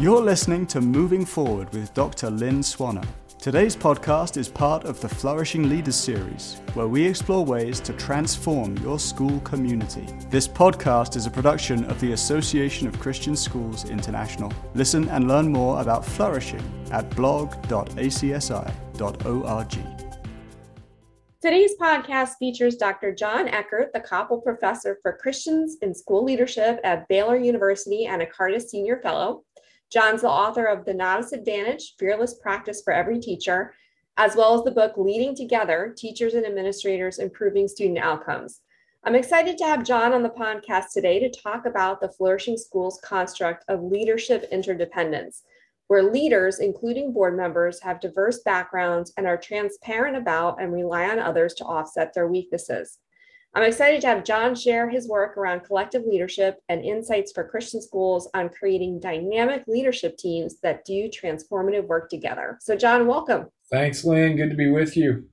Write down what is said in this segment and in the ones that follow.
You're listening to Moving Forward with Dr. Lynn Swaner. Today's podcast is part of the Flourishing Leaders series, where we explore ways to transform your school community. This podcast is a production of the Association of Christian Schools International. Listen and learn more about flourishing at blog.acsi.org. Today's podcast features Dr. Jon Eckert, the Copple Professor for Christians in School Leadership at Baylor University and a Cardus Senior Fellow. Jon's the author of The Novice Advantage Fearless Practice for Every Teacher, as well as the book Leading Together Teachers and Administrators Improving Student Outcomes. I'm excited to have Jon on the podcast today to talk about the Flourishing Schools construct of leadership interdependence, where leaders, including board members, have diverse backgrounds and are transparent about and rely on others to offset their weaknesses. I'm excited to have Jon share his work around collective leadership and insights for Christian schools on creating dynamic leadership teams that do transformative work together. So, Jon, welcome. Thanks, Lynn. Good to be with you.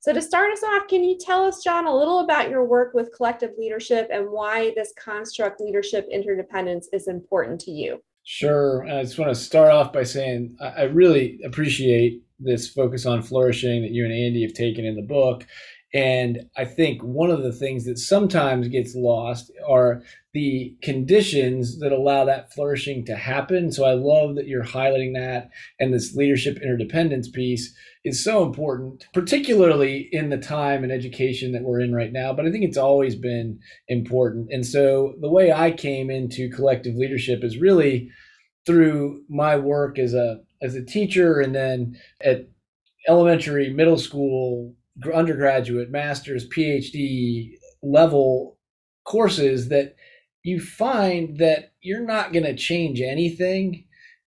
So, to start us off, can you tell us, John, a little about your work with collective leadership and why this construct leadership interdependence is important to you? Sure. I just want to start off by saying I really appreciate this focus on flourishing that you and Andy have taken in the book. And I think one of the things that sometimes gets lost are the conditions that allow that flourishing to happen. So I love that you're highlighting that. And this leadership interdependence piece is so important, particularly in the time and education that we're in right now. But I think it's always been important. And so the way I came into collective leadership is really through my work as a as a teacher and then at elementary, middle school, undergraduate, master's, PhD level courses that you find that you're not going to change anything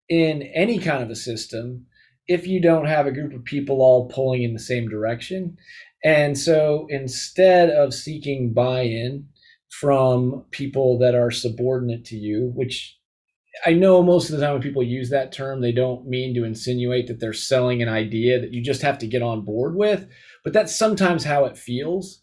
in any kind of a system if you don't have a group of people all pulling in the same direction. And so instead of seeking buy in from people that are subordinate to you, which I know most of the time when people use that term, they don't mean to insinuate that they're selling an idea that you just have to get on board with, but that's sometimes how it feels.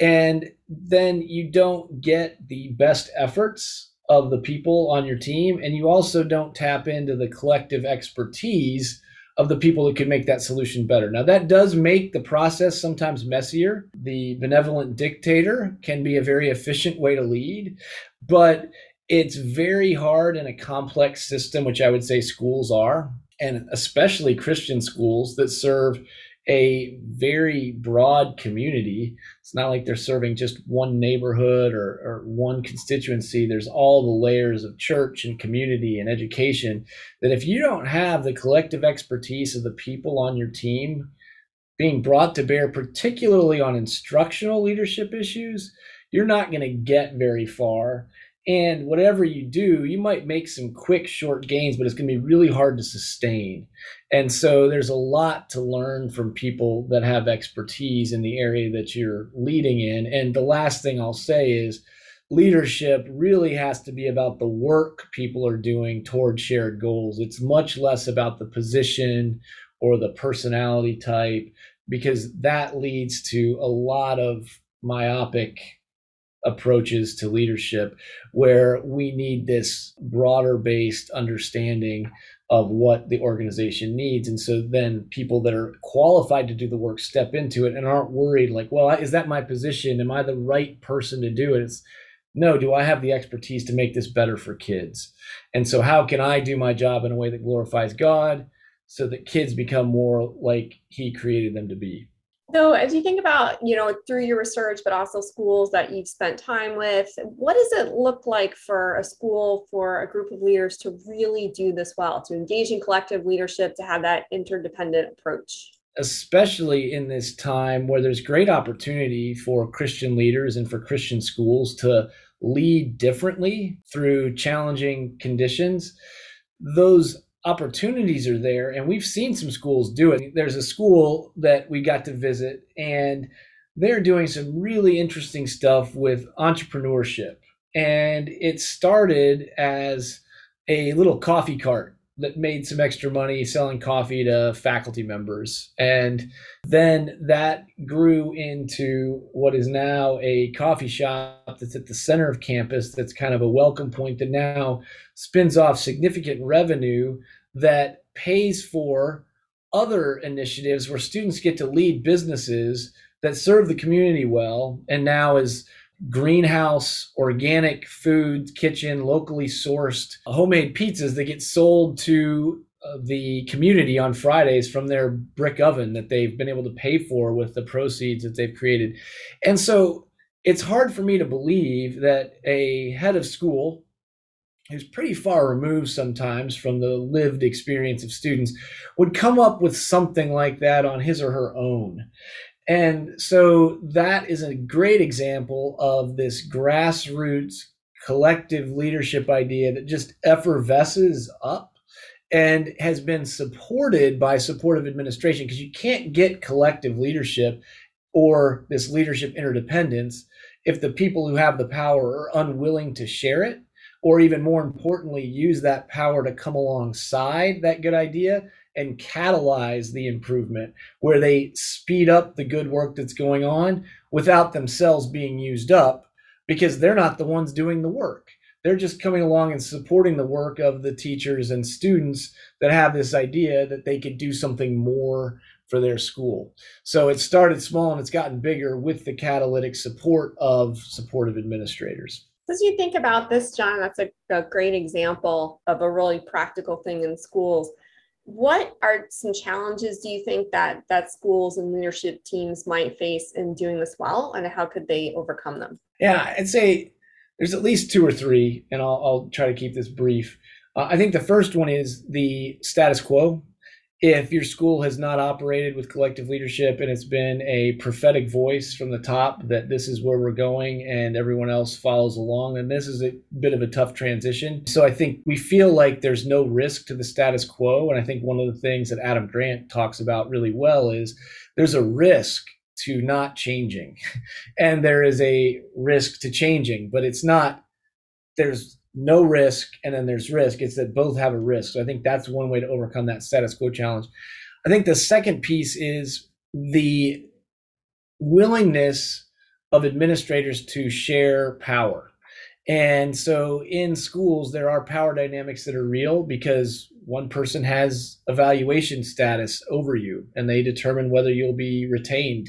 And then you don't get the best efforts of the people on your team, and you also don't tap into the collective expertise of the people that could make that solution better. Now, that does make the process sometimes messier. The benevolent dictator can be a very efficient way to lead, but it's very hard in a complex system, which I would say schools are, and especially Christian schools that serve a very broad community. It's not like they're serving just one neighborhood or, or, one constituency. There's all the layers of church and community and education that if you don't have the collective expertise of the people on your team being brought to bear, particularly on instructional leadership issues, you're not going to get very far. And whatever you do, you might make some quick, short gains, but it's going to be really hard to sustain. And so there's a lot to learn from people that have expertise in the area that you're leading in. And the last thing I'll say is leadership really has to be about the work people are doing toward shared goals. It's much less about the position or the personality type, because that leads to a lot of myopic approaches to leadership where we need this broader based understanding of what the organization needs. And so then people that are qualified to do the work step into it and aren't worried like well is that my position? Am i the right person to do it? It's no do i have the expertise to make this better for kids? And so how can i do my job in a way that glorifies god so that kids become more like he created them to be so, as you think about, you know, through your research, but also schools that you've spent time with, what does it look like for a school, for a group of leaders to really do this well, to engage in collective leadership, to have that interdependent approach? Especially in this time where there's great opportunity for Christian leaders and for Christian schools to lead differently through challenging conditions. Those opportunities are there and we've seen some schools do it there's a school that we got to visit and they're doing some really interesting stuff with entrepreneurship and it started as a little coffee cart that made some extra money selling coffee to faculty members. And then that grew into what is now a coffee shop that's at the center of campus, that's kind of a welcome point that now spins off significant revenue that pays for other initiatives where students get to lead businesses that serve the community well and now is greenhouse, organic food kitchen, locally sourced homemade pizzas that get sold to uh, the community on Fridays from their brick oven that they've been able to pay for with the proceeds that they've created. And so it's hard for me to believe that a head of school who's pretty far removed sometimes from the lived experience of students would come up with something like that on his or her own. And so that is a great example of this grassroots collective leadership idea that just effervesces up and has been supported by supportive administration because you can't get collective leadership or this leadership interdependence if the people who have the power are unwilling to share it or even more importantly use that power to come alongside that good idea and catalyze the improvement where they speed up the good work that's going on without themselves being used up because they're not the ones doing the work. They're just coming along and supporting the work of the teachers and students that have this idea that they could do something more for their school. So it started small and it's gotten bigger with the catalytic support of supportive administrators. As you think about this, Jon, that's a, a great example of a really practical thing in schools. What are some challenges do you think that that schools and leadership teams might face in doing this well and how could they overcome them? Yeah i'd say there's at least two or three and i'll, I'll try to keep this brief. Uh, i think the first one is the status quo if your school has not operated with collective leadership and it's been a prophetic voice from the top that this is where we're going and everyone else follows along, then this is a bit of a tough transition. So I think we feel like there's no risk to the status quo. And I think one of the things that Adam Grant talks about really well is there's a risk to not changing and there is a risk to changing, but it's not, there's no risk and then there's risk. It's that both have a risk. So i think that's one way to overcome that status quo challenge. I think the second piece is the willingness of administrators to share power. And so in schools there are power dynamics that are real because one person has evaluation status over you and they determine whether you'll be retained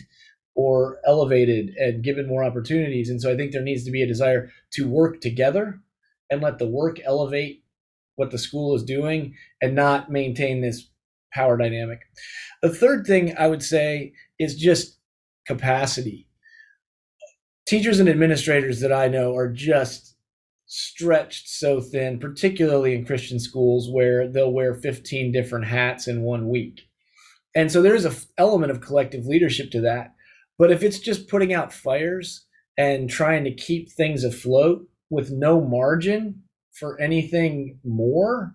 or elevated and given more opportunities. And so i think there needs to be a desire to work together and let the work elevate what the school is doing and not maintain this power dynamic. The third thing I would say is just capacity. Teachers and administrators that I know are just stretched so thin, particularly in Christian schools where they'll wear 15 different hats in one week. And so there's an element of collective leadership to that. But if it's just putting out fires and trying to keep things afloat, with no margin for anything more,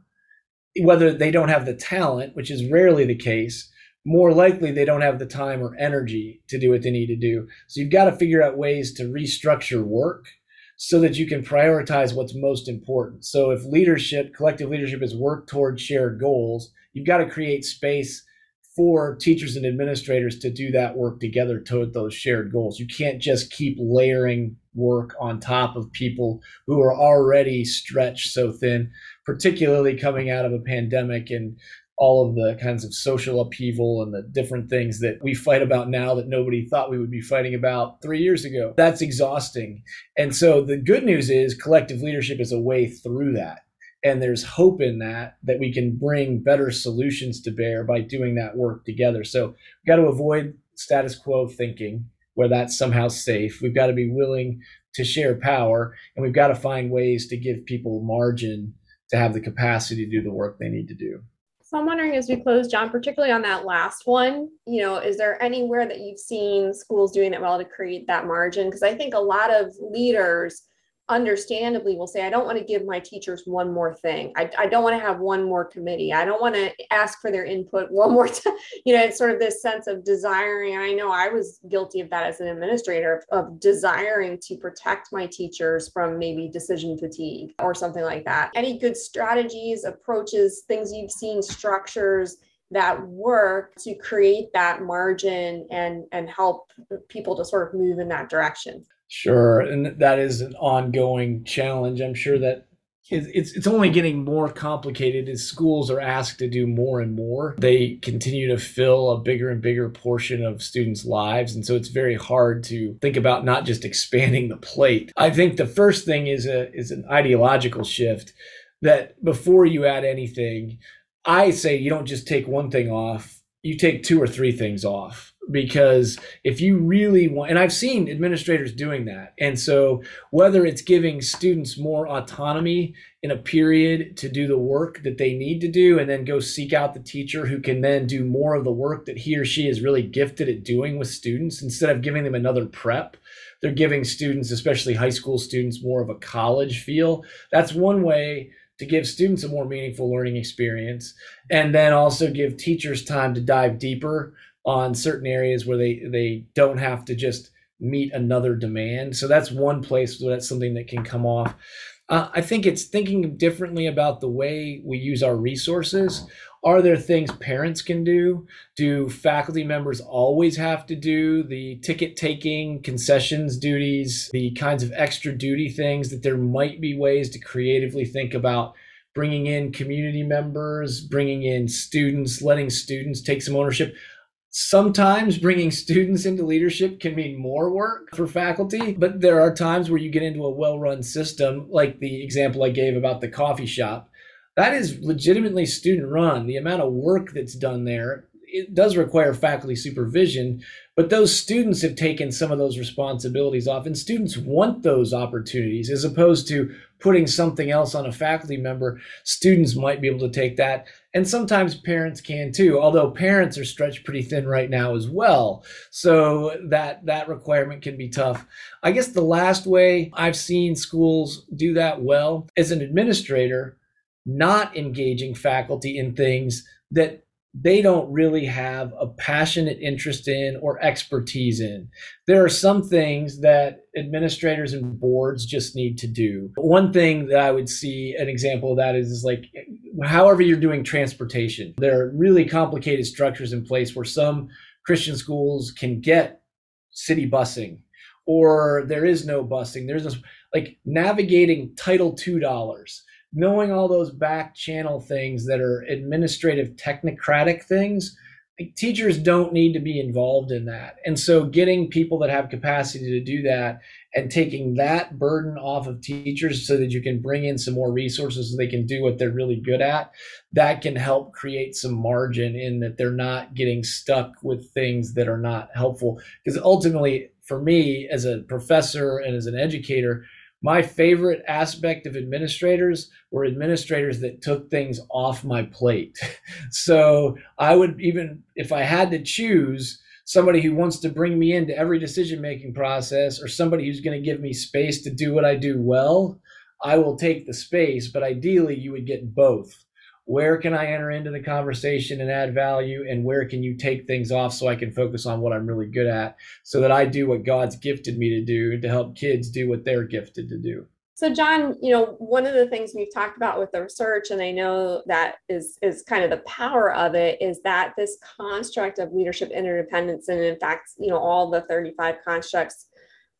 whether they don't have the talent, which is rarely the case, more likely they don't have the time or energy to do what they need to do. So you've got to figure out ways to restructure work so that you can prioritize what's most important. So if leadership, collective leadership is work towards shared goals, you've got to create space for teachers and administrators to do that work together toward those shared goals. You can't just keep layering work on top of people who are already stretched so thin, particularly coming out of a pandemic and all of the kinds of social upheaval and the different things that we fight about now that nobody thought we would be fighting about three years ago. That's exhausting. And so the good news is collective leadership is a way through that and there's hope in that that we can bring better solutions to bear by doing that work together so we've got to avoid status quo thinking where that's somehow safe. We've got to be willing to share power and we've got to find ways to give people margin to have the capacity to do the work they need to do. So i'm wondering as we close jon particularly on that last one you know is there anywhere that you've seen schools doing it well to create that margin? Because i think a lot of leaders understandably will say, I don't want to give my teachers one more thing. I, I don't want to have one more committee. I don't want to ask for their input one more time. You know, it's sort of this sense of desiring. And I know I was guilty of that as an administrator of, of desiring to protect my teachers from maybe decision fatigue or something like that. Any good strategies, approaches, things you've seen, structures that work to create that margin and and help people to sort of move in that direction Sure, and that is an ongoing challenge. I'm sure that it's it's only getting more complicated as schools are asked to do more and more. They continue to fill a bigger and bigger portion of students' lives, and so it's very hard to think about not just expanding the plate. I think the first thing is a is an ideological shift that before you add anything, I say you don't just take one thing off, you take two or three things off because if you really want and i've seen administrators doing that. And so whether it's giving students more autonomy in a period to do the work that they need to do and then go seek out the teacher who can then do more of the work that he or she is really gifted at doing with students instead of giving them another prep they're giving students especially high school students more of a college feel. That's one way to give students a more meaningful learning experience and then also give teachers time to dive deeper on certain areas where they they don't have to just meet another demand. So that's one place where that's something that can come off. Uh, I think it's thinking differently about the way we use our resources. Are there things parents can do? Do faculty members always have to do the ticket taking, concessions duties, the kinds of extra duty things that there might be ways to creatively think about bringing in community members, bringing in students, letting students take some ownership? Sometimes bringing students into leadership can mean more work for faculty, but there are times where you get into a well run system, like the example I gave about the coffee shop. That is legitimately student run. The amount of work that's done there, it does require faculty supervision, but those students have taken some of those responsibilities off, and students want those opportunities as opposed to putting something else on a faculty member. Students might be able to take that, and sometimes parents can too. Although parents are stretched pretty thin right now as well, so that that requirement can be tough. I guess the last way I've seen schools do that well as an administrator, not engaging faculty in things that they don't really have a passionate interest in or expertise in. There are some things that administrators and boards just need to do. One thing that I would see an example of that is, is like however you're doing transportation. There are really complicated structures in place where some Christian schools can get city busing or there is no busing. There's this like navigating Title II dollars knowing all those back channel things that are administrative technocratic things teachers don't need to be involved in that. And so getting people that have capacity to do that and taking that burden off of teachers so that you can bring in some more resources so they can do what they're really good at that can help create some margin in that they're not getting stuck with things that are not helpful. Because ultimately for me as a professor and as an educator my favorite aspect of administrators were administrators that took things off my plate. so I would even, if I had to choose somebody who wants to bring me into every decision making process or somebody who's going to give me space to do what I do well, I will take the space. But ideally, you would get both where can I enter into the conversation and add value, and where can you take things off so I can focus on what I'm really good at, so that I do what God's gifted me to do to help kids do what they're gifted to do. So, Jon, you know, one of the things we've talked about with the research, and I know that is is kind of the power of it, is that this construct of leadership interdependence, and in fact, you know, all the 35 constructs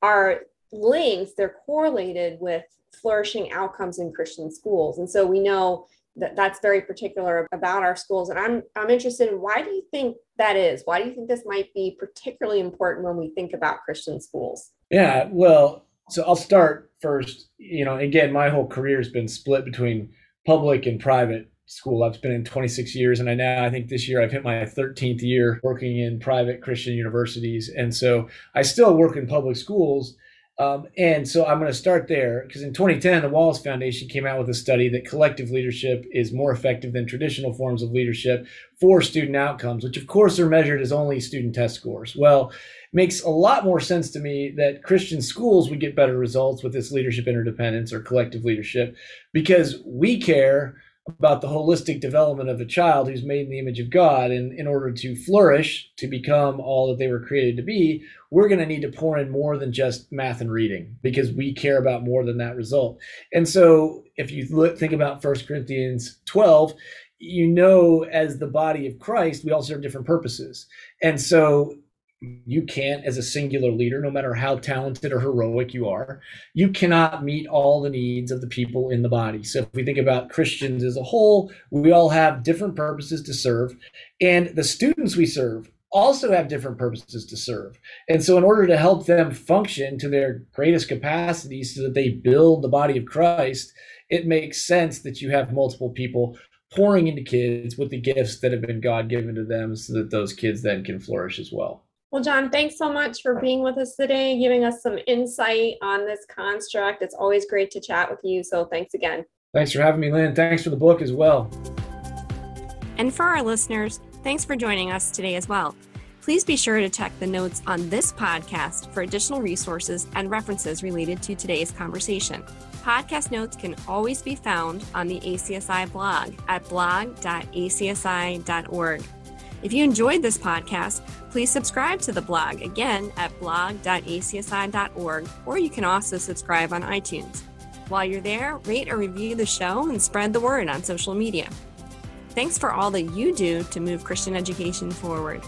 are linked, they're correlated with flourishing outcomes in Christian schools. And so we know that that's very particular about our schools and i'm i'm interested in why do you think that is? Why do you think this might be particularly important when we think about christian schools? Yeah well so i'll start first. You know again my whole career has been split between public and private school. I've been in 26 years and i now i think this year i've hit my 13th year working in private christian universities and so i still work in public schools Um, and so I'm going to start there because in 2010, the Wallace Foundation came out with a study that collective leadership is more effective than traditional forms of leadership for student outcomes, which of course are measured as only student test scores. Well, it makes a lot more sense to me that Christian schools would get better results with this leadership interdependence or collective leadership because we care about the holistic development of a child who's made in the image of God. And in order to flourish, to become all that they were created to be, we're going to need to pour in more than just math and reading because we care about more than that result. And so if you look, think about 1 Corinthians 12, you know, as the body of Christ, we all serve different purposes. And so you can't as a singular leader no matter how talented or heroic you are you cannot meet all the needs of the people in the body. So if we think about christians as a whole we all have different purposes to serve and the students we serve also have different purposes to serve. And so in order to help them function to their greatest capacity so that they build the body of christ it makes sense that you have multiple people pouring into kids with the gifts that have been god given to them so that those kids then can flourish as well well, Jon, thanks so much for being with us today, giving us some insight on this construct. It's always great to chat with you. So thanks again. Thanks for having me, Lynn. Thanks for the book as well. And for our listeners, thanks for joining us today as well. Please be sure to check the notes on this podcast for additional resources and references related to today's conversation. Podcast notes can always be found on the ACSI blog at blog.acsi.org. If you enjoyed this podcast, please subscribe to the blog again at blog.acsi.org, or you can also subscribe on iTunes. While you're there, rate or review the show and spread the word on social media. Thanks for all that you do to move Christian education forward.